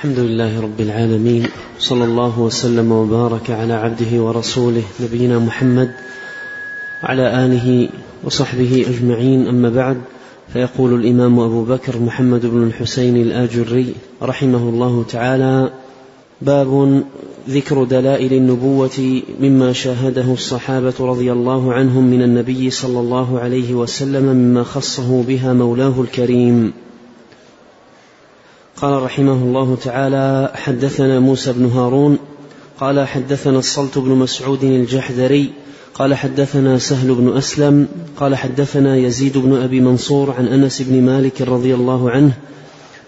الحمد لله رب العالمين صلى الله وسلم وبارك على عبده ورسوله نبينا محمد وعلى آله وصحبه أجمعين. أما بعد فيقول الإمام أبو بكر محمد بن الحسين الآجري رحمه الله تعالى باب ذكر دلائل النبوة مما شاهده الصحابة رضي الله عنهم من النبي صلى الله عليه وسلم مما خصه بها مولاه الكريم. قال رحمه الله تعالى حدثنا موسى بن هارون قال حدثنا الصلت بن مسعود الجحدري قال حدثنا سهل بن أسلم قال حدثنا يزيد بن أبي منصور عن أنس بن مالك رضي الله عنه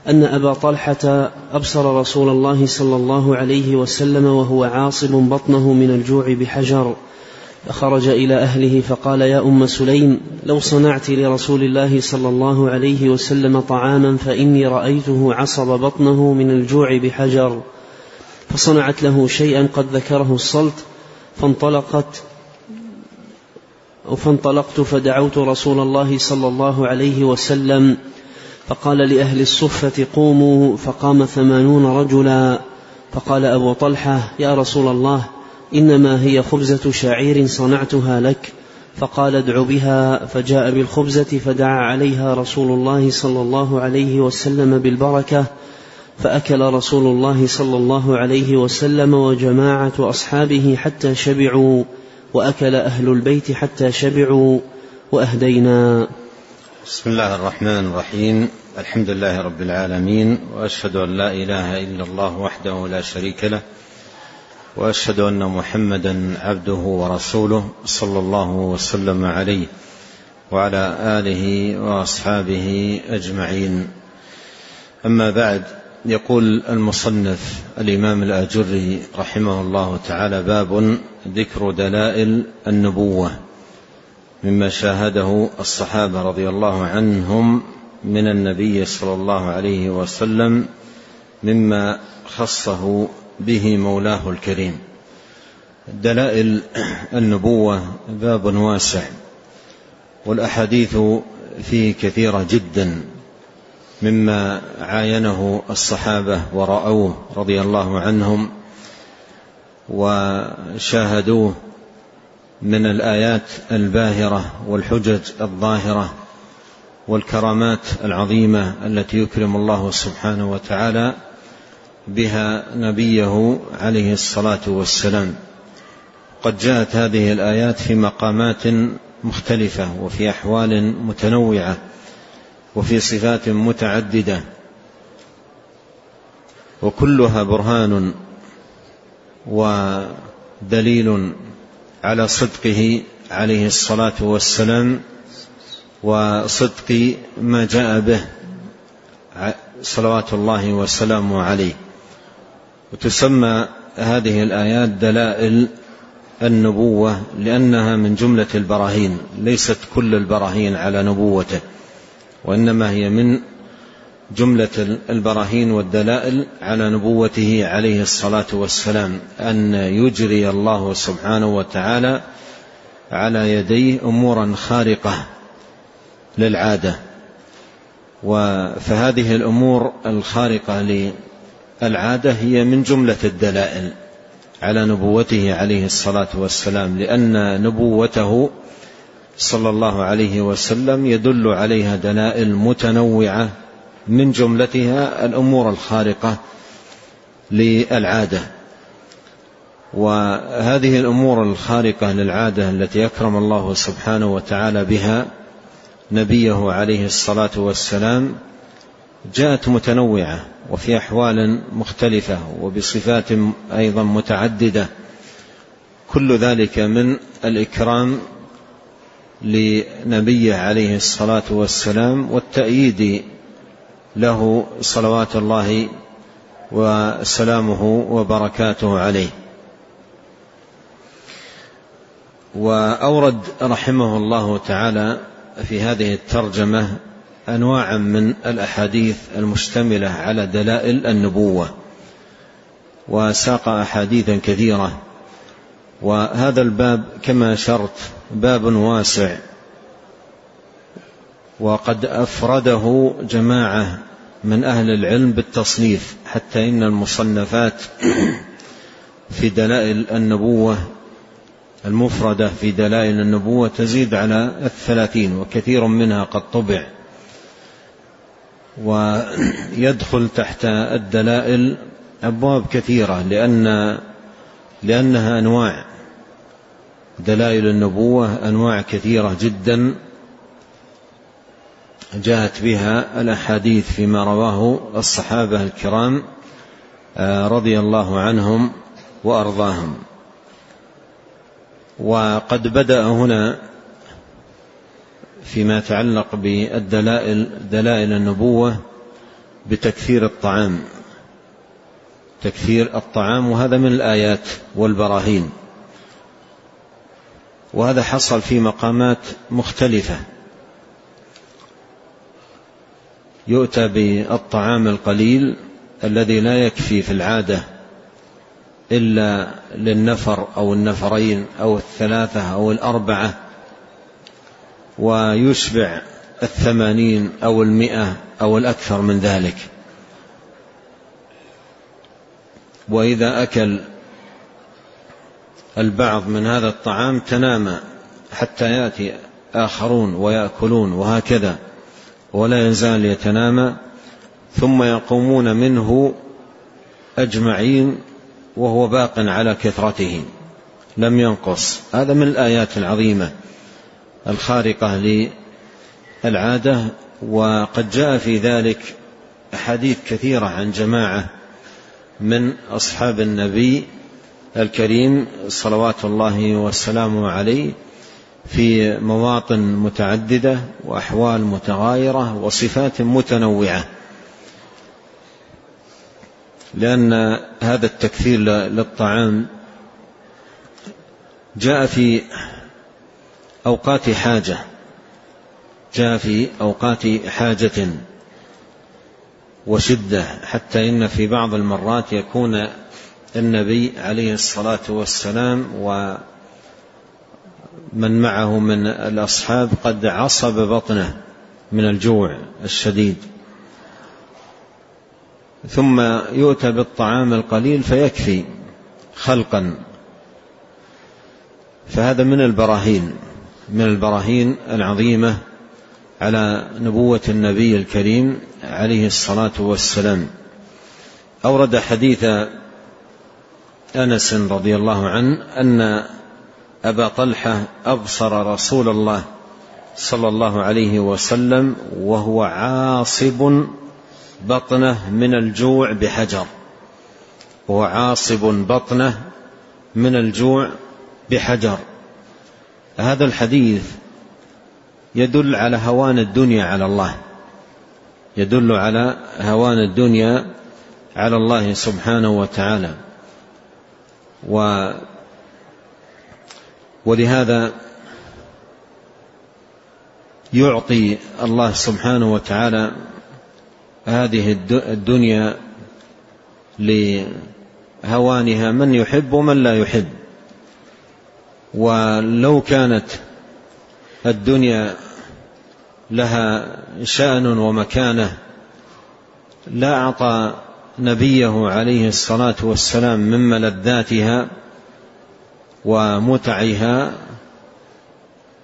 أن أبا طلحة أبصر رسول الله صلى الله عليه وسلم وهو عاصب بطنه من الجوع بحجر. فخرج إلى أهله فقال يا أم سليم لو صنعت لرسول الله صلى الله عليه وسلم طعاما فإني رأيته عصب بطنه من الجوع بحجر فصنعت له شيئا قد ذكره الصلت فانطلقت فانطلقت فدعوت رسول الله صلى الله عليه وسلم فقال لأهل الصفة قوموا فقام ثمانون رجلا فقال أبو طلحة يا رسول الله إنما هي خبزة شعير صنعتها لك فقال ادع بها فجاء بالخبزة فدعا عليها رسول الله صلى الله عليه وسلم بالبركة فأكل رسول الله صلى الله عليه وسلم وجماعة أصحابه حتى شبعوا وأكل أهل البيت حتى شبعوا وأهدينا. بسم الله الرحمن الرحيم. الحمد لله رب العالمين وأشهد أن لا إله إلا الله وحده لا شريك له وأشهد أن محمدا عبده ورسوله صلى الله وسلم عليه وعلى آله وأصحابه أجمعين. أما بعد يقول المصنف الإمام الآجري رحمه الله تعالى باب ذكر دلائل النبوة مما شاهده الصحابة رضي الله عنهم من النبي صلى الله عليه وسلم مما خصه به مولاه الكريم. دلائل النبوة باب واسع والأحاديث فيه كثيرة جدا مما عاينه الصحابة ورأوه رضي الله عنهم وشاهدوه من الآيات الباهرة والحجج الظاهرة والكرامات العظيمة التي يكرم الله سبحانه وتعالى بها نبيه عليه الصلاة والسلام. قد جاءت هذه الآيات في مقامات مختلفة وفي أحوال متنوعة وفي صفات متعددة. وكلها برهان ودليل على صدقه عليه الصلاة والسلام وصدق ما جاء به صلوات الله وسلامه عليه. وتسمى هذه الآيات دلائل النبوة لأنها من جملة البراهين ليست كل البراهين على نبوته وإنما هي من جملة البراهين والدلائل على نبوته عليه الصلاة والسلام أن يجري الله سبحانه وتعالى على يديه أمورا خارقة للعادة. فهذه الأمور الخارقة العادة هي من جملة الدلائل على نبوته عليه الصلاة والسلام لأن نبوته صلى الله عليه وسلم يدل عليها دلائل متنوعة من جملتها الأمور الخارقة للعادة. وهذه الأمور الخارقة للعادة التي أكرم الله سبحانه وتعالى بها نبيه عليه الصلاة والسلام جاءت متنوعة وفي أحوال مختلفة وبصفات أيضا متعددة. كل ذلك من الإكرام لنبيه عليه الصلاة والسلام والتأييد له صلوات الله وسلامه وبركاته عليه. وأورد رحمه الله تعالى في هذه الترجمة انواعا من الأحاديث المشتملة على دلائل النبوة وساق احاديثا كثيرة. وهذا الباب كما اشرت باب واسع وقد أفرده جماعة من أهل العلم بالتصنيف حتى إن المصنفات في دلائل النبوة المفردة في دلائل النبوة تزيد على الثلاثين وكثير منها قد طبع. ويدخل تحت الدلائل أبواب كثيرة لأن لأنها أنواع. دلائل النبوة أنواع كثيرة جدا جاءت بها الأحاديث فيما رواه الصحابة الكرام آه، رضي الله عنهم وأرضاهم. وقد بدأ هنا فيما يتعلق بالدلائل دلائل النبوة بتكثير الطعام. تكثير الطعام وهذا من الآيات والبراهين. وهذا حصل في مقامات مختلفة. يؤتى بالطعام القليل الذي لا يكفي في العادة إلا للنفر أو النفرين أو الثلاثة أو الأربعة ويشبع الثمانين أو المئة أو الأكثر من ذلك. وإذا أكل البعض من هذا الطعام تنام حتى يأتي آخرون ويأكلون وهكذا ولا يزال يتنامى ثم يقومون منه أجمعين وهو باق على كثرته لم ينقص. هذا من الآيات العظيمة. الخارقة للعادة وقد جاء في ذلك أحاديث كثيرة عن جماعة من أصحاب النبي الكريم صلوات الله والسلام عليه في مواطن متعددة وأحوال متغايرة وصفات متنوعة. لأن هذا التكثير للطعام جاء في أوقات حاجة. جاء في أوقات حاجة وشدة حتى إن في بعض المرات يكون النبي عليه الصلاة والسلام ومن معه من الأصحاب قد عصب بطنه من الجوع الشديد. ثم يؤتى بالطعام القليل فيكفي خلقا. فهذا من البراهين. من البراهين العظيمة على نبوة النبي الكريم عليه الصلاة والسلام. أورد حديث أنس رضي الله عنه أن أبا طلحة أبصر رسول الله صلى الله عليه وسلم وهو عاصب بطنه من الجوع بحجر. وهو عاصب بطنه من الجوع بحجر. هذا الحديث يدل على هوان الدنيا على الله. يدل على هوان الدنيا على الله سبحانه وتعالى. و ولهذا يعطي الله سبحانه وتعالى هذه الدنيا لهوانها من يحب ومن لا يحب. ولو كانت الدنيا لها شأن ومكانة لا أعطى نبيه عليه الصلاة والسلام من ملذاتها ومتعها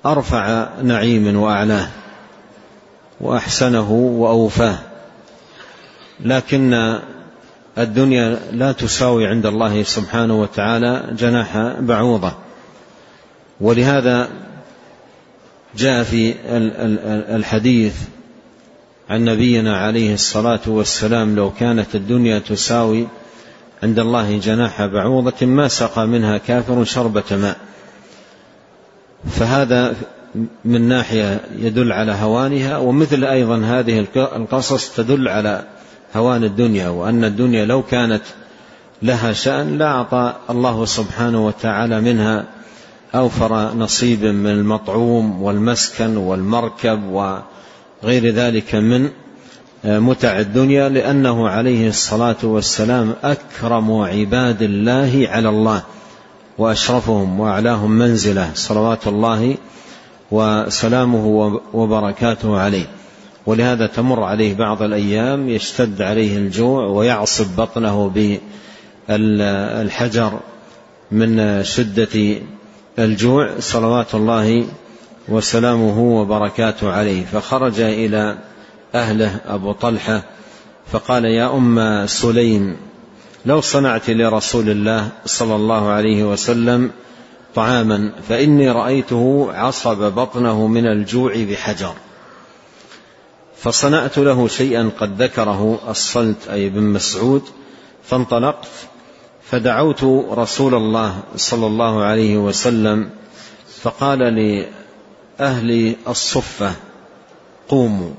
أرفع نعيم وأعلاه وأحسنه وأوفاه. لكن الدنيا لا تساوي عند الله سبحانه وتعالى جناح بعوضة. ولهذا جاء في الحديث عن نبينا عليه الصلاة والسلام لو كانت الدنيا تساوي عند الله جناح بعوضة ما سقى منها كافر شربة ماء. فهذا من ناحية يدل على هوانها ومثل أيضا هذه القصص تدل على هوان الدنيا وأن الدنيا لو كانت لها شأن لا أعطى الله سبحانه وتعالى منها أوفر نصيب من المطعوم والمسكن والمركب وغير ذلك من متع الدنيا لأنه عليه الصلاة والسلام أكرم عباد الله على الله وأشرفهم وأعلاهم منزلة صلوات الله وسلامه وبركاته عليه. ولهذا تمر عليه بعض الأيام يشتد عليه الجوع ويعصب بطنه بالحجر من شدة الجوع صلوات الله وسلامه وبركاته عليه. فخرج إلى أهله أبو طلحة فقال يا أم سليم لو صنعت لرسول الله صلى الله عليه وسلم طعاما فإني رأيته عصب بطنه من الجوع بحجر فصنعت له شيئا قد ذكره الصلت أي بن مسعود فانطلقت فدعوت رسول الله صلى الله عليه وسلم فقال لأهل الصفة قوموا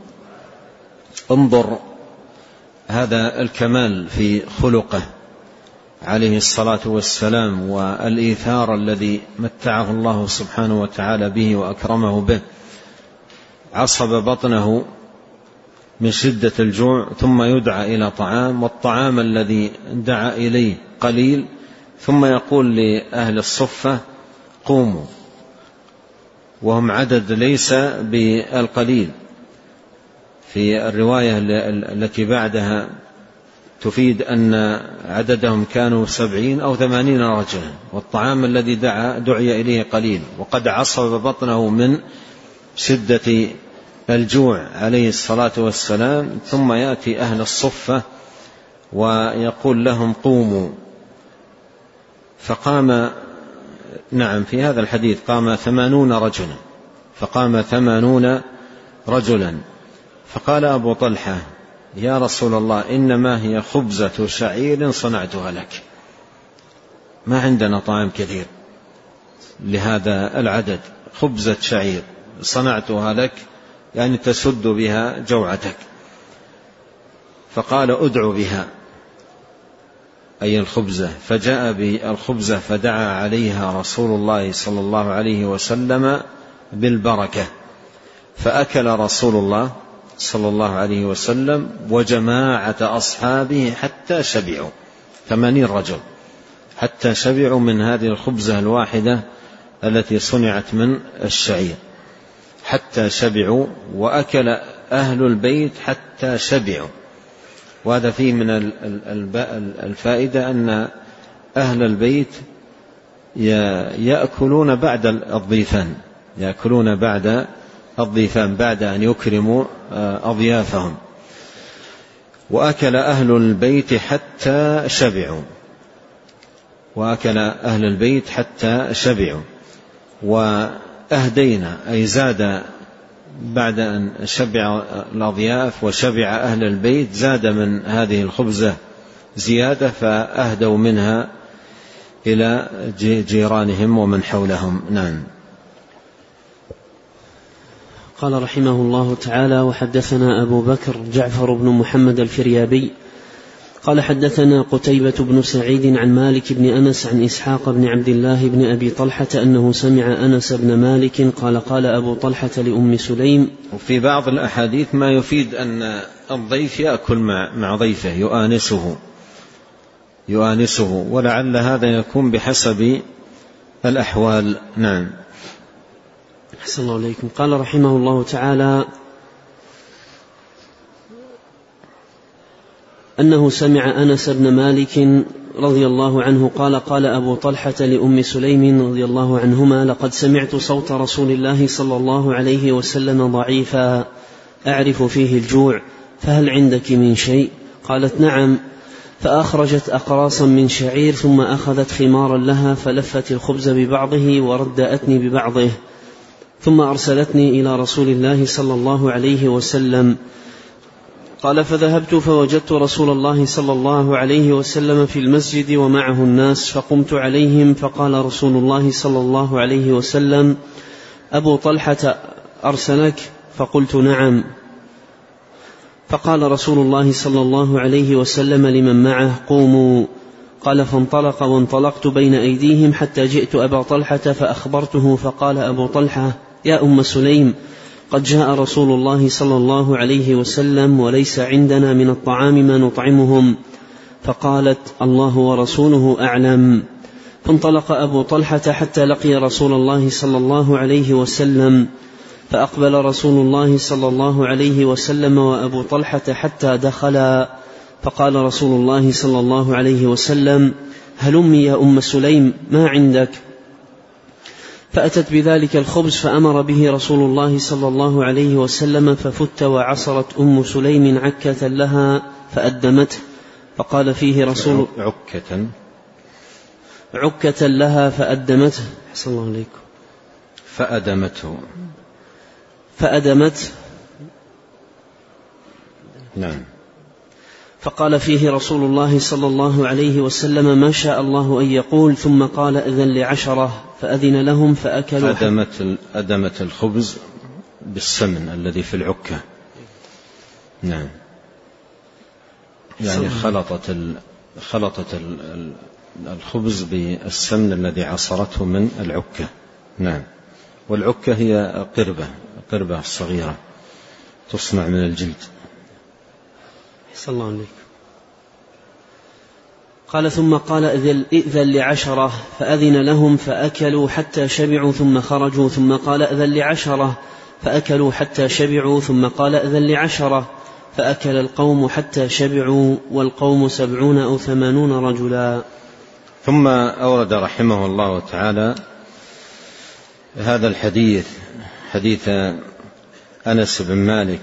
انظر هذا الكمال في خلقه عليه الصلاة والسلام والإيثار الذي متعه الله سبحانه وتعالى به وأكرمه به. عصب بطنه من شدة الجوع ثم يدعى إلى طعام والطعام الذي دعا إليه قليل ثم يقول لأهل الصفة قوموا. وهم عدد ليس بالقليل. في الرواية التي بعدها تفيد أن عددهم كانوا سبعين أو ثمانين رجلا والطعام الذي دعا دعي إليه قليل وقد عصب بطنه من شدة الجوع عليه الصلاة والسلام ثم يأتي أهل الصفة ويقول لهم قوموا. فقام نعم في هذا الحديث قام ثمانون رجلا. فقام ثمانون رجلا. فقال أبو طلحة يا رسول الله إنما هي خبزة شعير صنعتها لك. ما عندنا طعام كثير لهذا العدد. خبزة شعير صنعتها لك يعني تسد بها جوعتك. فقال ادع بها أي الخبزة. فجاء بالخبزة فدعا عليها رسول الله صلى الله عليه وسلم بالبركة. فأكل رسول الله صلى الله عليه وسلم وجماعة أصحابه حتى شبعوا ثمانين رجل حتى شبعوا من هذه الخبزة الواحدة التي صنعت من الشعير. حتى شبعوا وأكل أهل البيت حتى شبعوا. وهذا فيه من الفائدة أن أهل البيت يأكلون بعد الضيفان يأكلون بعد الضيفان بعد أن يكرموا آه، أضيافهم. وأكل أهل البيت حتى شبعوا. وأكل أهل البيت حتى شبعوا. وأهدينا أي زاد بعد أن شبع الأضياف وشبع أهل البيت زاد من هذه الخبزة زيادة فأهدوا منها إلى جيرانهم ومن حولهم. نعم. قال رحمه الله تعالى وحدثنا أبو بكر جعفر بن محمد الفريابي قال حدثنا قتيبة بن سعيد عن مالك بن أنس عن إسحاق بن عبد الله بن أبي طلحة أنه سمع أنس بن مالك قال قال أبو طلحة لأم سليم وفي بعض الأحاديث ما يفيد أن الضيف يأكل مع, مع ضيفه يؤانسه. يؤانسه ولعل هذا يكون بحسب الأحوال. نعم. أحسن الله عليكم. قال رحمه الله تعالى أنه سمع أنس بن مالك رضي الله عنه قال قال أبو طلحة لأم سليم رضي الله عنهما لقد سمعت صوت رسول الله صلى الله عليه وسلم ضعيفا أعرف فيه الجوع فهل عندك من شيء؟ قالت نعم. فأخرجت أقراصا من شعير ثم أخذت خمارا لها فلفت الخبز ببعضه وردأتني ببعضه ثم أرسلتني إلى رسول الله صلى الله عليه وسلم. قال فذهبت فوجدت رسول الله صلى الله عليه وسلم في المسجد ومعه الناس فقمت عليهم فقال رسول الله صلى الله عليه وسلم أبو طلحة أرسلك؟ فقلت نعم. فقال رسول الله صلى الله عليه وسلم لمن معه قوموا. قال فانطلق وانطلقت بين أيديهم حتى جئت أبا طلحة فأخبرته فقال أبو طلحة يا أم سليم قد جاء رسول الله صلى الله عليه وسلم وليس عندنا من الطعام ما نطعمهم. فقالت الله ورسوله أعلم. فانطلق أبو طلحة حتى لقي رسول الله صلى الله عليه وسلم. فأقبل رسول الله صلى الله عليه وسلم وأبو طلحة حتى دخلا. فقال رسول الله صلى الله عليه وسلم هلمي يا أم سليم ما عندك؟ فأتت بذلك الخبز فأمر به رسول الله صلى الله عليه وسلم ففت وعصرت أم سليم عكة لها فأدمته. فقال فيه رسول عكة. عكة لها فأدمته. أحسن الله عليكم. فأدمته. فأدمته نعم. فقال فيه رسول الله صلى الله عليه وسلم ما شاء الله أن يقول ثم قال إذن لعشرة فأذن لهم فأكلوا. أدمت, أدمت الخبز بالسمن الذي في العكة. نعم. يعني خلطت خلطت الخبز بالسمن الذي عصرته من العكة. نعم. والعكة هي قربة قربة الصغيرة تصنع من الجلد. صلى الله عليك قال ثم قال ائذن لعشرة. فأذن لهم فأكلوا حتى شبعوا ثم خرجوا ثم قال ائذن لعشرة. فأكلوا حتى شبعوا ثم قال ائذن لعشرة. فأكل القوم حتى شبعوا والقوم سبعون أو ثمانون رجلا. ثم أورد رحمه الله تعالى هذا الحديث حديث أنس بن مالك.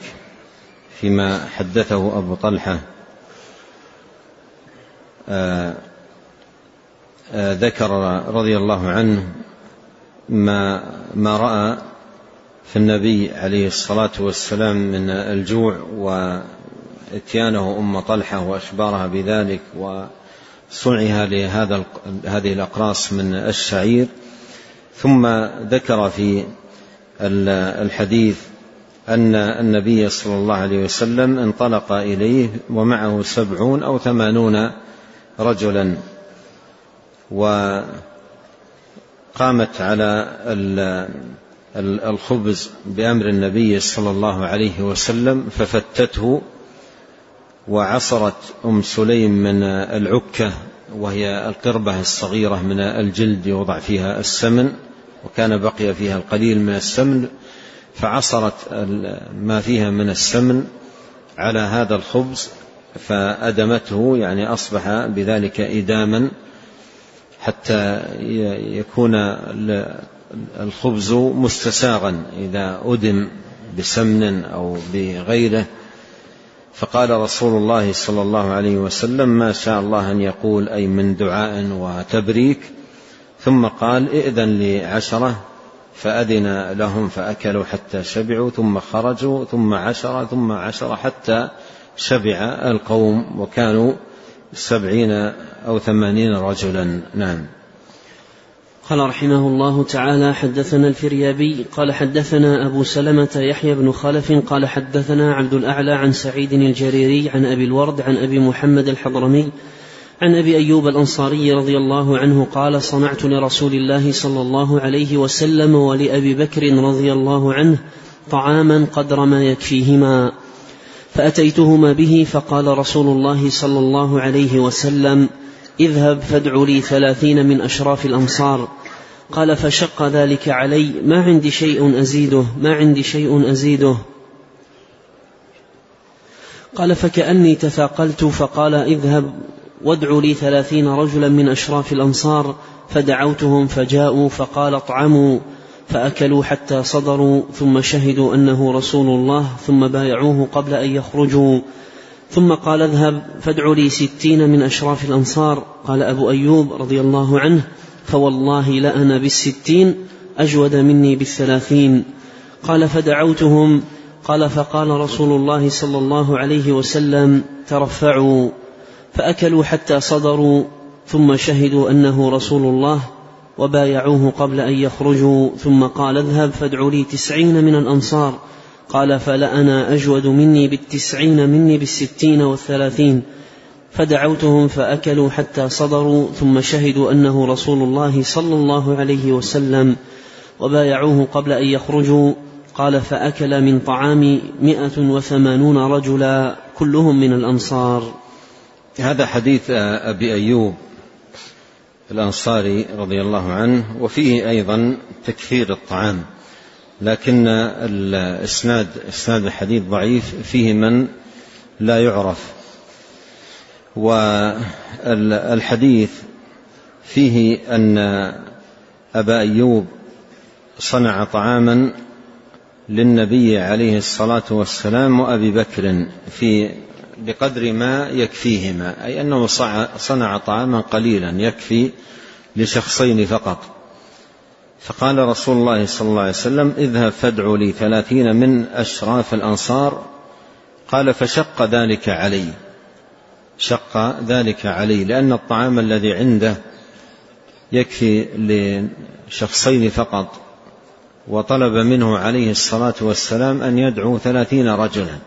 فيما حدثه أبو طلحة. آه، آه، ذكر رضي الله عنه ما ما رأى في النبي عليه الصلاة والسلام من الجوع وإتيانه أم طلحة وأخبارها بذلك وصنعها لهذا هذه الأقراص من الشعير. ثم ذكر في الحديث أن النبي صلى الله عليه وسلم انطلق إليه ومعه سبعون أو ثمانون رجلا. وقامت على الخبز بأمر النبي صلى الله عليه وسلم ففتته وعصرت أم سليم من العكة وهي القربة الصغيرة من الجلد يوضع فيها السمن وكان بقي فيها القليل من السمن. فعصرت ما فيها من السمن على هذا الخبز فأدمته يعني أصبح بذلك إداما حتى يكون الخبز مستساغا. إذا أدم بسمن أو بغيره فقال رسول الله صلى الله عليه وسلم ما شاء الله أن يقول أي من دعاء وتبريك. ثم قال ائذن لعشرة فأذن لهم فأكلوا حتى شبعوا ثم خرجوا ثم عشرة ثم عشرة حتى شبع القوم وكانوا سبعين أو ثمانين رجلا. نعم. قال رحمه الله تعالى حدثنا الفريابي قال حدثنا أبو سلمة يحيى بن خلف قال حدثنا عبد الأعلى عن سعيد الجريري عن أبي الورد عن أبي محمد الحضرمي عن أبي أيوب الأنصاري رضي الله عنه قال صنعت لرسول الله صلى الله عليه وسلم ولأبي بكر رضي الله عنه طعاما قدر ما يكفيهما. فأتيتهما به فقال رسول الله صلى الله عليه وسلم اذهب فادع لي ثلاثين من أشراف الأنصار قال فشق ذلك علي. ما عندي شيء أزيده. ما عندي شيء أزيده قال فكأني تثاقلت فقال اذهب وادعوا لي ثلاثين رجلا من أشراف الأنصار فدعوتهم فجاءوا فقال اطعموا فأكلوا حتى صدروا ثم شهدوا أنه رسول الله ثم بايعوه قبل أن يخرجوا. ثم قال اذهب فادع لي ستين من أشراف الأنصار قال أبو أيوب رضي الله عنه فوالله لأنا بالستين أجود مني بالثلاثين قال فدعوتهم قال فقال رسول الله صلى الله عليه وسلم ترفعوا فأكلوا حتى صدروا ثم شهدوا أنه رسول الله وبايعوه قبل أن يخرجوا ثم قال اذهب فادع لي تسعين من الأنصار. قال فلأنا أجود مني بالتسعين مني بالستين والثلاثين. فدعوتهم فأكلوا حتى صدروا ثم شهدوا أنه رسول الله صلى الله عليه وسلم وبايعوه قبل أن يخرجوا. قال فأكل من طعام مئة وثمانون رجلا كلهم من الأنصار. هذا حديث أبي أيوب الأنصاري رضي الله عنه وفيه أيضا تكثير الطعام لكن الإسناد إسناد الحديث ضعيف فيه من لا يعرف. والحديث فيه أن أبا أيوب صنع طعاما للنبي عليه الصلاة والسلام وأبي بكر في بقدر ما يكفيهما أي أنه صنع طعاما قليلا يكفي لشخصين فقط. فقال رسول الله صلى الله عليه وسلم اذهب فادعوا لي ثلاثين من أشراف الأنصار. قال فشق ذلك علي. شق ذلك علي لأن الطعام الذي عنده يكفي لشخصين فقط وطلب منه عليه الصلاة والسلام أن يدعو ثلاثين رجلا.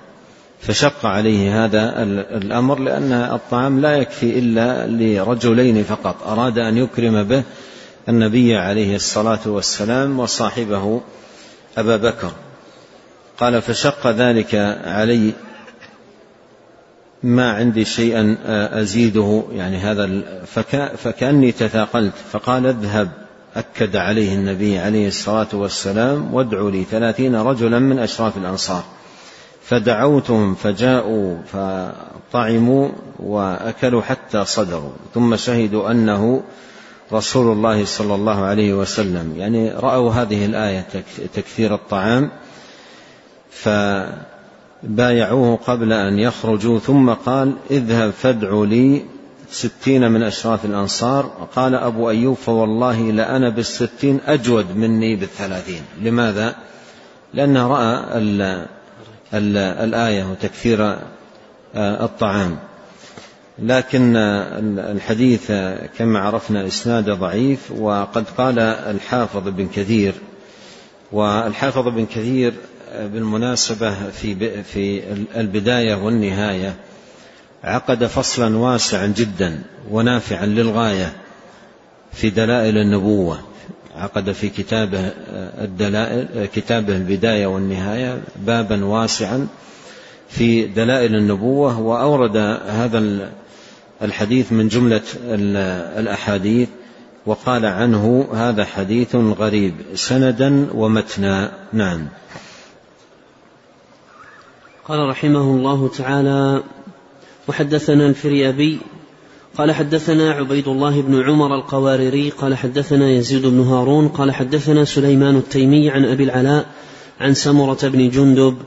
فشق عليه هذا الأمر لأن الطعام لا يكفي إلا لرجلين فقط. أراد أن يكرم به النبي عليه الصلاة والسلام وصاحبه أبا بكر. قال فشق ذلك علي. ما عندي شيئا أزيده. يعني هذا فكأني تثاقلت. فقال اذهب. أكد عليه النبي عليه الصلاة والسلام وادعوا لي ثلاثين رجلا من أشراف الأنصار. فدعوتهم فجاءوا فطعموا وأكلوا حتى صدروا ثم شهدوا أنه رسول الله صلى الله عليه وسلم. يعني رأوا هذه الآية تكثير الطعام فبايعوه قبل أن يخرجوا ثم قال اذهب فادعوا لي ستين من أشراف الأنصار قال أبو أيوب فوالله لأنا بالستين أجود مني بالثلاثين لماذا؟ لأنه رأى الآية وتكثير آه، الطعام. لكن الحديث كما عرفنا إسناد ضعيف وقد قال الحافظ بن كثير. والحافظ بن كثير آه، بالمناسبة في في البداية والنهاية عقد فصلا واسعا جدا ونافعا للغاية في دلائل النبوة. عقد في كتابه الدلائل كتابه البداية والنهاية بابا واسعا في دلائل النبوة وأورد هذا الحديث من جملة الأحاديث وقال عنه هذا حديث غريب سندا ومتنا. نعم. قال رحمه الله تعالى وحدثنا الفريابي قال حدثنا عبيد الله بن عمر القواريري قال حدثنا يزيد بن هارون قال حدثنا سليمان التيمي عن أبي العلاء عن سمرة بن جندب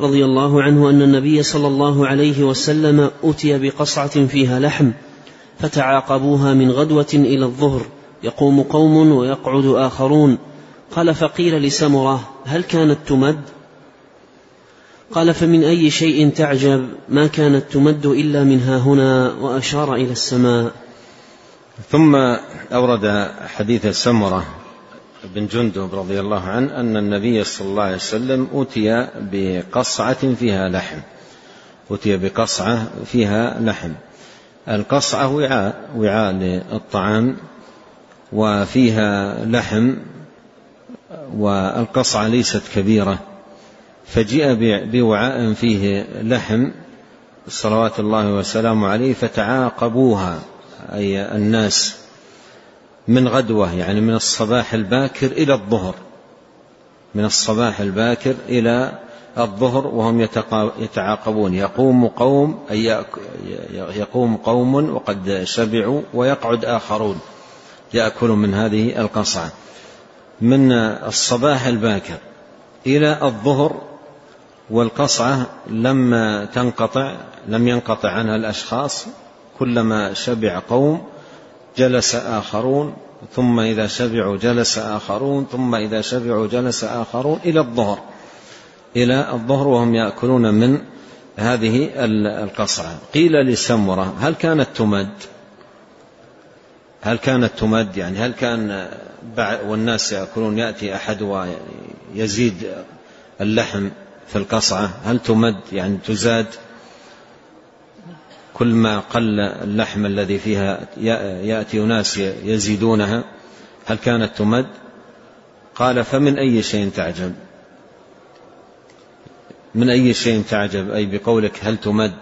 رضي الله عنه أن النبي صلى الله عليه وسلم أتي بقصعة فيها لحم فتعاقبوها من غدوة إلى الظهر يقوم قوم ويقعد آخرون. قال فقيل لسمرة هل كانت تمد؟ قال فمن أي شيء تعجب ما كانت تمد إلا من ها هنا وأشار إلى السماء. ثم أورد حديث سمرة بن جندب رضي الله عنه أن النبي صلى الله عليه وسلم أتي بقصعة فيها لحم. أتي بقصعة فيها لحم. القصعة وعاء وعاء للطعام وفيها لحم والقصعة ليست كبيرة. فجيء بوعاء فيه لحم صلوات الله وسلامه عليه فتعاقبوها أي الناس من غدوة يعني من الصباح الباكر إلى الظهر. من الصباح الباكر إلى الظهر وهم يتعاقبون. يقوم قوم أي يقوم قوم وقد شبعوا ويقعد آخرون يأكلون من هذه القصعة. من الصباح الباكر إلى الظهر والقصعة لما تنقطع لم ينقطع عنها الأشخاص. كلما شبع قوم جلس آخرون ثم إذا شبعوا جلس آخرون ثم إذا شبعوا جلس آخرون إلى الظهر إلى الظهر وهم يأكلون من هذه القصعة. قيل لسمرة هل كانت تمد؟ هل كانت تمد؟ يعني هل كان والناس يأكلون يأتي أحد ويزيد اللحم في القصعة. هل تمد يعني تزاد كل ما قل اللحم الذي فيها يأتي أناس يزيدونها؟ هل كانت تمد؟ قال فمن أي شيء تعجب؟ من أي شيء تعجب؟ أي بقولك هل تمد؟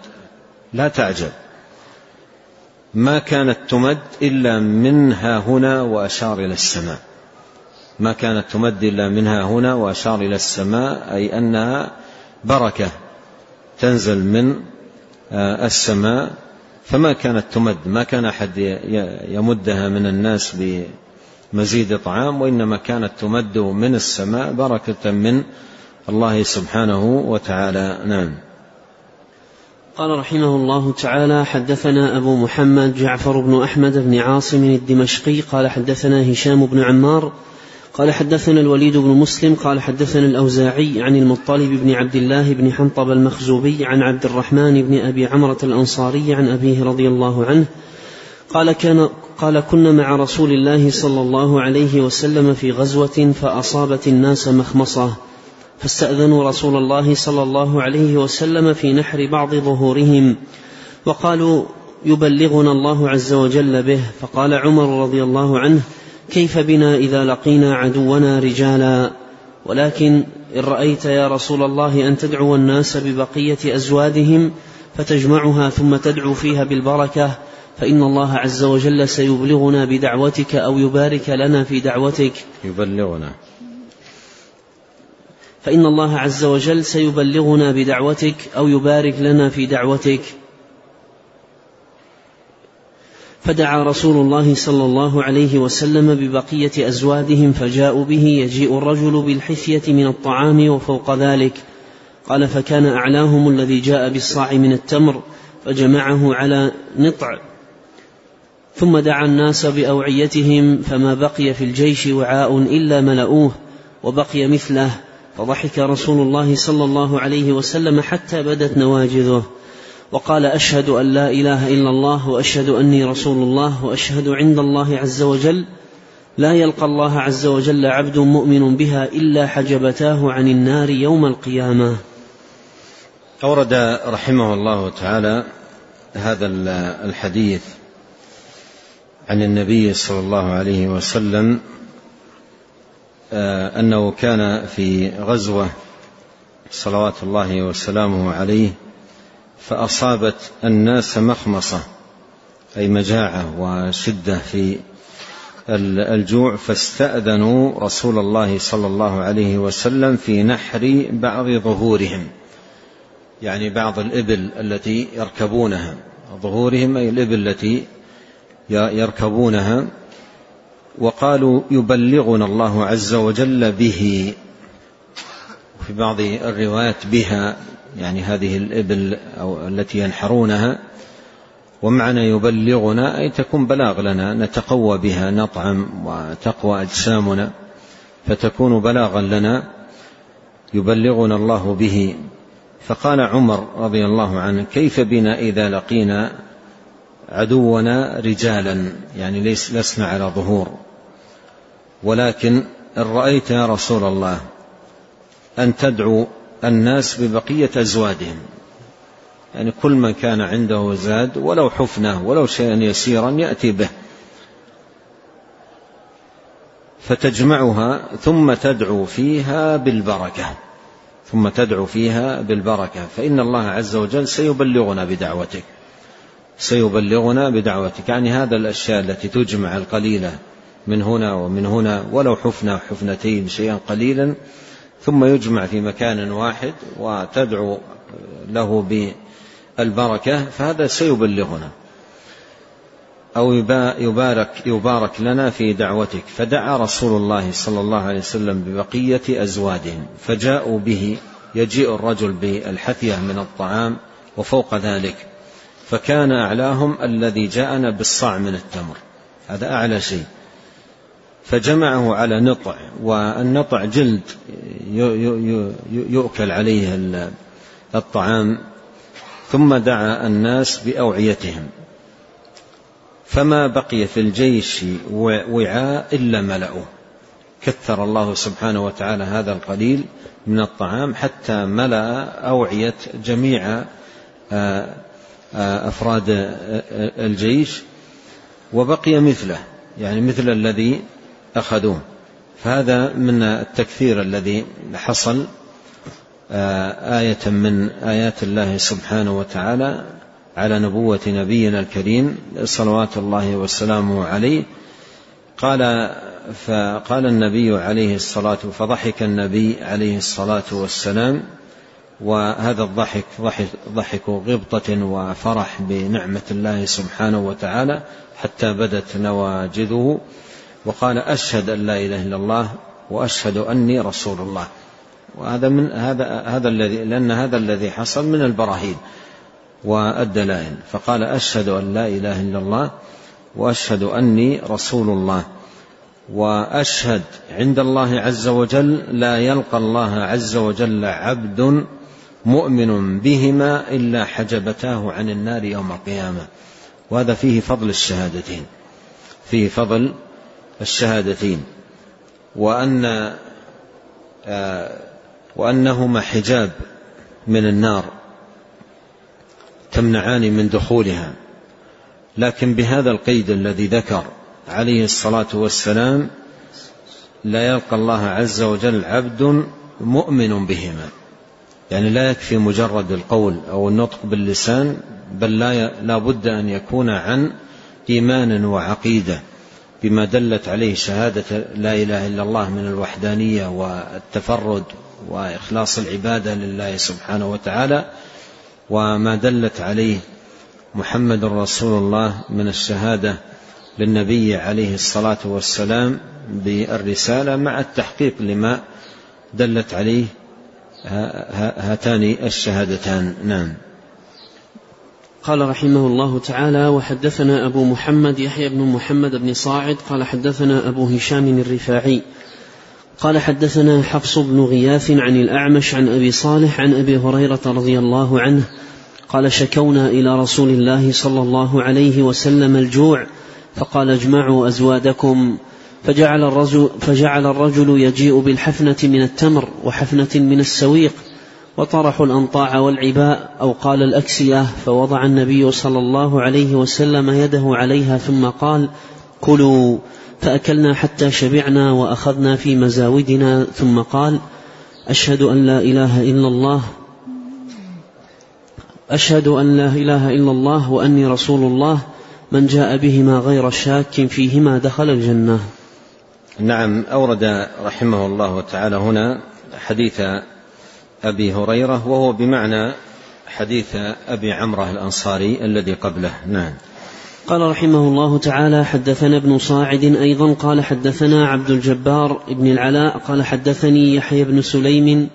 لا تعجب. ما كانت تمد إلا منها هنا وأشار إلى السماء. ما كانت تمد إلا منها هنا وأشار إلى السماء أي أنها بركة تنزل من السماء فما كانت تمد ما كان أحد يمدها من الناس بمزيد طعام وإنما كانت تمد من السماء بركة من الله سبحانه وتعالى. نعم. قال رحمه الله تعالى حدثنا أبو محمد جعفر بن أحمد بن عاصم الدمشقي قال حدثنا هشام بن عمار قال حدثنا الوليد بن مسلم قال حدثنا الأوزاعي عن المطلب بن عبد الله بن حنطب المخزوبي عن عبد الرحمن بن أبي عمرة الأنصاري عن أبيه رضي الله عنه قال كان قال كنا مع رسول الله صلى الله عليه وسلم في غزوة فأصابت الناس مخمصة فاستأذنوا رسول الله صلى الله عليه وسلم في نحر بعض ظهورهم وقالوا يبلغنا الله عز وجل به فقال عمر رضي الله عنه كيف بنا إذا لقينا عدونا رجالا؟ ولكن إن رأيت يا رسول الله أن تدعو الناس ببقية أزوادهم فتجمعها ثم تدعو فيها بالبركة فإن الله عز وجل سيبلغنا بدعوتك أو يبارك لنا في دعوتك. يبلغنا. فإن الله عز وجل سيبلغنا بدعوتك أو يبارك لنا في دعوتك. فدعا رسول الله صلى الله عليه وسلم ببقية أزوادهم فجاءوا به يجيء الرجل بالحثية من الطعام وفوق ذلك. قال فكان أعلاهم الذي جاء بالصاع من التمر فجمعه على نطع. ثم دعا الناس بأوعيتهم فما بقي في الجيش وعاء إلا ملؤوه وبقي مثله. فضحك رسول الله صلى الله عليه وسلم حتى بدت نواجذه. وقال أشهد أن لا إله إلا الله وأشهد أني رسول الله وأشهد عند الله عز وجل. لا يلقى الله عز وجل عبد مؤمن بها إلا حجبتاه عن النار يوم القيامة. أورد رحمه الله تعالى هذا الحديث عن النبي صلى الله عليه وسلم آه، أنه كان في غزوة صلوات الله وسلامه عليه فأصابت الناس مخمصة أي مجاعة وشدة في الجوع فاستأذنوا رسول الله صلى الله عليه وسلم في نحر بعض ظهورهم يعني بعض الإبل التي يركبونها. ظهورهم أي الإبل التي يركبونها. وقالوا يبلغنا الله عز وجل به في بعض الروايات بها يعني هذه الإبل أو التي ينحرونها ومعنى يبلغنا أي تكون بلاغ لنا نتقوى بها نطعم وتقوى أجسامنا فتكون بلاغا لنا يبلغنا الله به. فقال عمر رضي الله عنه كيف بنا إذا لقينا عدونا رجالا؟ يعني ليس لسنا على ظهور. ولكن إن رأيت يا رسول الله أن تدعو الناس ببقية أزوادهم. يعني كل من كان عنده زاد ولو حفنة ولو شيئا يسيرا يأتي به. فتجمعها ثم تدعو فيها بالبركة. ثم تدعو فيها بالبركة. فإن الله عز وجل سيبلغنا بدعوتك. سيبلغنا بدعوتك. يعني هذا الأشياء التي تجمع القليلة من هنا ومن هنا ولو حفنة حفنتين شيئا قليلا ثم يجمع في مكان واحد وتدعو له بالبركة فهذا سيبلغنا. أو يبارك يبارك لنا في دعوتك. فدعا رسول الله صلى الله عليه وسلم ببقية أزوادهم فجاءوا به. يجيء الرجل بالحثية من الطعام وفوق ذلك. فكان أعلاهم الذي جاءنا بالصاع من التمر. هذا أعلى شيء. فجمعه على نطع والنطع جلد يؤكل عليه الطعام ثم دعا الناس بأوعيتهم. فما بقي في الجيش وعاء إلا ملأه. كثر الله سبحانه وتعالى هذا القليل من الطعام حتى ملأ أوعية جميع آه، آه، أفراد الجيش. وبقي مثله يعني مثل الذي أخذوه. فهذا من التكثير الذي حصل آه، آية من آيات الله سبحانه وتعالى على نبوة نبينا الكريم صلوات الله وسلامه عليه. قال فقال النبي عليه الصلاة فضحك النبي عليه الصلاة والسلام وهذا الضحك ضحك, ضحك غبطة وفرح بنعمة الله سبحانه وتعالى حتى بدت نواجذه. وقال أشهد أن لا إله إلا الله وأشهد أني رسول الله. وهذا من هذا هذا الذي لأن هذا الذي حصل من البراهين والدلائل. فقال أشهد أن لا إله إلا الله وأشهد أني رسول الله. وأشهد عند الله عز وجل لا يلقى الله عز وجل عبد مؤمن بهما إلا حجبتاه عن النار يوم القيامة. وهذا فيه فضل الشهادتين. فيه فضل الشهادتين وأن آه، وأنهما حجاب من النار تمنعان من دخولها. لكن بهذا القيد الذي ذكر عليه الصلاة والسلام لا يلقى الله عز وجل عبد مؤمن بهما. يعني لا يكفي مجرد القول أو النطق باللسان بل لا, بد أن يكون عن إيمان وعقيدة. بما دلت عليه شهادة لا إله إلا الله من الوحدانية والتفرد وإخلاص العبادة لله سبحانه وتعالى وما دلت عليه محمد رسول الله من الشهادة للنبي عليه الصلاة والسلام بالرسالة مع التحقيق لما دلت عليه هاتان الشهادتان. نعم. قال رحمه الله تعالى وحدثنا أبو محمد يحيى بن محمد بن صاعد قال حدثنا أبو هشام الرفاعي قال حدثنا حفص بن غياث عن الأعمش عن أبي صالح عن أبي هريرة رضي الله عنه قال شكونا إلى رسول الله صلى الله عليه وسلم الجوع فقال اجمعوا أزوادكم فجعل الرجل, فجعل الرجل يجيء بالحفنة من التمر وحفنة من السويق وطرحوا الأنطاع والعباء أو قال الأكسية فوضع النبي صلى الله عليه وسلم يده عليها ثم قال كلوا فأكلنا حتى شبعنا وأخذنا في مزاودنا ثم قال أشهد أن لا إله إلا الله أشهد أن لا إله إلا الله وأني رسول الله من جاء بهما غير شاك فيهما دخل الجنة نعم أورد رحمه الله تعالى هنا حديث أبي هريرة وهو بمعنى حديث أبي عمرة الأنصاري الذي قبله. نعم. قال رحمه الله تعالى حدثنا ابن صاعد أيضا قال حدثنا عبد الجبار بن العلاء قال حدثني يحيى بن سليم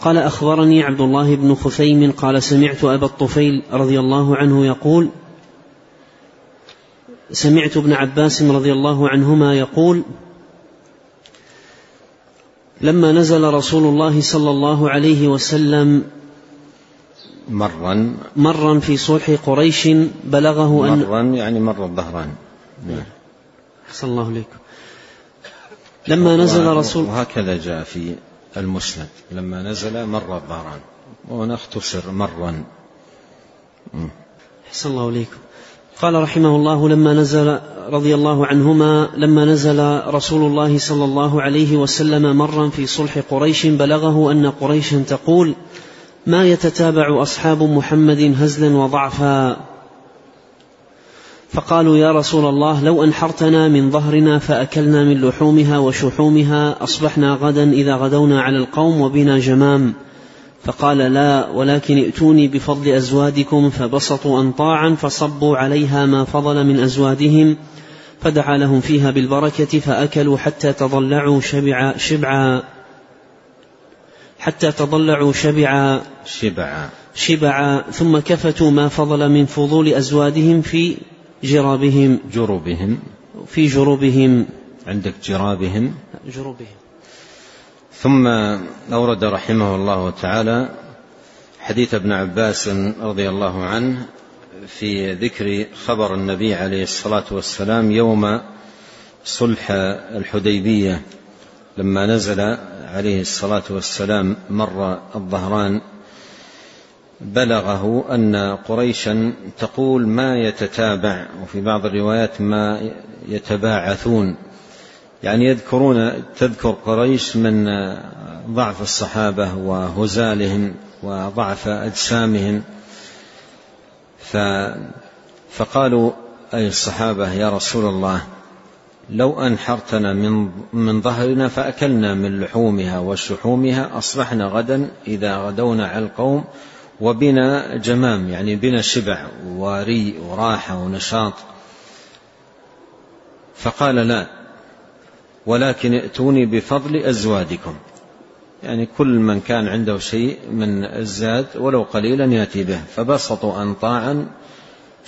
قال أخبرني عبد الله بن خثيم قال سمعت أبا الطفيل رضي الله عنه يقول سمعت ابن عباس رضي الله عنهما يقول لما نزل رسول الله صلى الله عليه وسلم مرا. مرا في صلح قريش بلغه أن مرا يعني مر الظهران نعم. أحسن الله عليكم لما نزل رسول وهكذا جاء في المسند. لما نزل مر الظهران ونختصر مرا. أحسن الله عليكم قال رحمه الله لما نزل رضي الله عنهما لما نزل رسول الله صلى الله عليه وسلم مرا في صلح قريش بلغه أن قريشا تقول ما يتتابع أصحاب محمد هزلا وضعفا؟ فقالوا يا رسول الله لو أنحرتنا من ظهرنا فأكلنا من لحومها وشحومها أصبحنا غدا إذا غدونا على القوم وبنا جمام. فقال لا ولكن ائتوني بفضل أزوادكم فبسطوا أنطاعا فصبوا عليها ما فضل من أزوادهم فدعا لهم فيها بالبركة فأكلوا حتى تضلعوا شبعا شبعا حتى تضلعوا شبعا شبعا. شبعا ثم كفتوا ما فضل من فضول أزوادهم في جرابهم جروبهم في جروبهم عندك جرابهم. جروبهم ثم أورد رحمه الله تعالى حديث ابن عباس رضي الله عنه في ذكر خبر النبي عليه الصلاة والسلام يوم صلح الحديبية. لما نزل عليه الصلاة والسلام مر الظهران بلغه أن قريشا تقول ما يتتابع وفي بعض الروايات ما يتباعثون. يعني يذكرون تذكر قريش من ضعف الصحابة وهزالهم وضعف أجسامهم. ف فقالوا أي الصحابة يا رسول الله لو أنحرتنا من, من ظهرنا فأكلنا من لحومها وشحومها أصبحنا غدا إذا غدونا على القوم وبنا جمام يعني بنا شبع وري وراحة ونشاط. فقال لا ولكن ائتوني بفضل أزوادكم يعني كل من كان عنده شيء من الزاد ولو قليلا يأتي به. فبسطوا انطاعا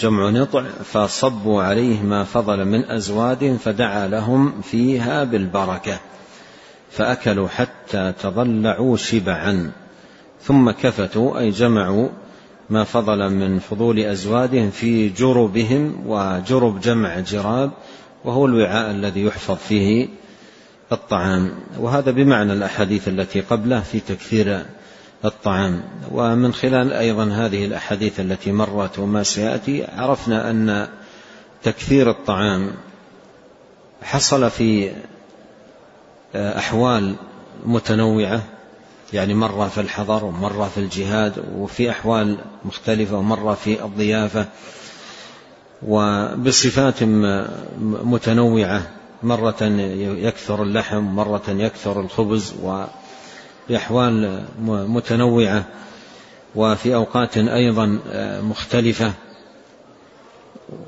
جمع نطع فصبوا عليه ما فضل من ازواد فدعا لهم فيها بالبركة. فأكلوا حتى تضلعوا شبعا. ثم كفتوا أي جمعوا ما فضل من فضول ازوادهم في جربهم وجرب جمع جراب وهو الوعاء الذي يحفظ فيه الطعام وهذا بمعنى الأحاديث التي قبله في تكثير الطعام. ومن خلال أيضا هذه الأحاديث التي مرت وما سيأتي عرفنا أن تكثير الطعام حصل في أحوال متنوعة يعني مرة في الحضر ومرة في الجهاد وفي أحوال مختلفة ومرة في الضيافة وبصفات متنوعة. مرة يكثر اللحم مرة يكثر الخبز وبأحوال متنوعة وفي أوقات أيضا مختلفة.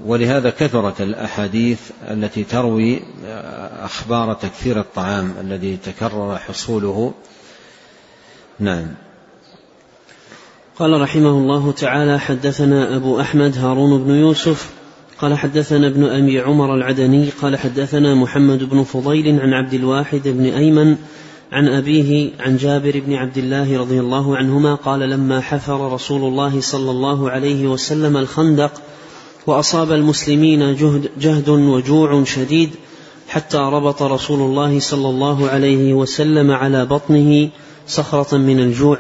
ولهذا كثرت الأحاديث التي تروي أخبار تكثير الطعام الذي تكرر حصوله. نعم. قال رحمه الله تعالى حدثنا أبو أحمد هارون بن يوسف قال حدثنا ابن أبي عمر العدني قال حدثنا محمد بن فضيل عن عبد الواحد بن أيمن عن أبيه عن جابر بن عبد الله رضي الله عنهما قال لما حفر رسول الله صلى الله عليه وسلم الخندق وأصاب المسلمين جهد, جهد وجوع شديد حتى ربط رسول الله صلى الله عليه وسلم على بطنه صخرة من الجوع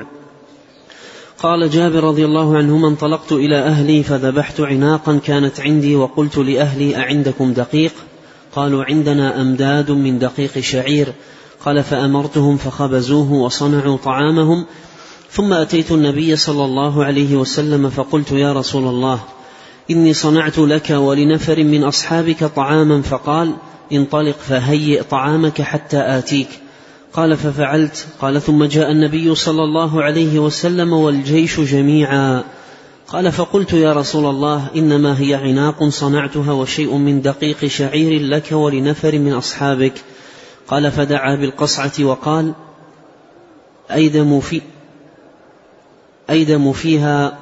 قال جابر رضي الله عنهما انطلقت إلى أهلي فذبحت عناقا كانت عندي وقلت لأهلي أعندكم دقيق؟ قالوا عندنا أمداد من دقيق شعير. قال فأمرتهم فخبزوه وصنعوا طعامهم. ثم أتيت النبي صلى الله عليه وسلم فقلت يا رسول الله إني صنعت لك ولنفر من أصحابك طعاما. فقال انطلق فهيئ طعامك حتى آتيك. قال ففعلت. قال ثم جاء النبي صلى الله عليه وسلم والجيش جميعا. قال فقلت يا رسول الله إنما هي عناق صنعتها وشيء من دقيق شعير لك ولنفر من أصحابك. قال فدعا بالقصعة وقال ايدم في ايدم فيها.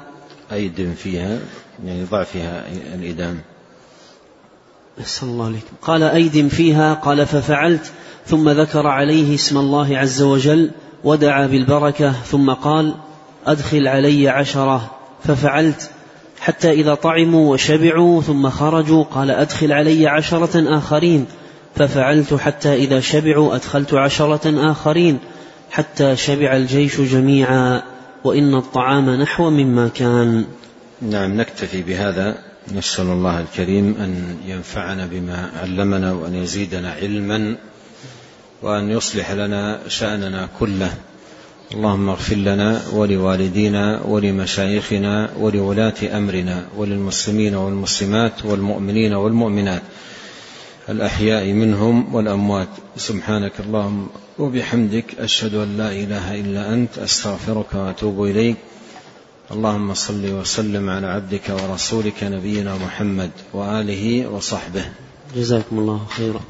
أيدم فيها يعني ضع فيها الإدام. أحسن الله عليكم قال أيدم فيها قال ففعلت ثم ذكر عليه اسم الله عز وجل ودعا بالبركة ثم قال أدخل علي عشرة ففعلت. حتى إذا طعموا وشبعوا ثم خرجوا قال أدخل علي عشرة آخرين ففعلت. حتى إذا شبعوا أدخلت عشرة آخرين حتى شبع الجيش جميعا وإن الطعام نحو مما كان. نعم نكتفي بهذا. نسأل الله الكريم أن ينفعنا بما علمنا وأن يزيدنا علما وأن يصلح لنا شأننا كله. اللهم اغفر لنا ولوالدينا ولمشايخنا ولولاة أمرنا وللمسلمين والمسلمات والمؤمنين والمؤمنات. الأحياء منهم والأموات. سبحانك اللهم وبحمدك أشهد أن لا إله إلا أنت أستغفرك وأتوب إليك. اللهم صل وسلم على عبدك ورسولك نبينا محمد وآله وصحبه. جزاكم الله خيرا.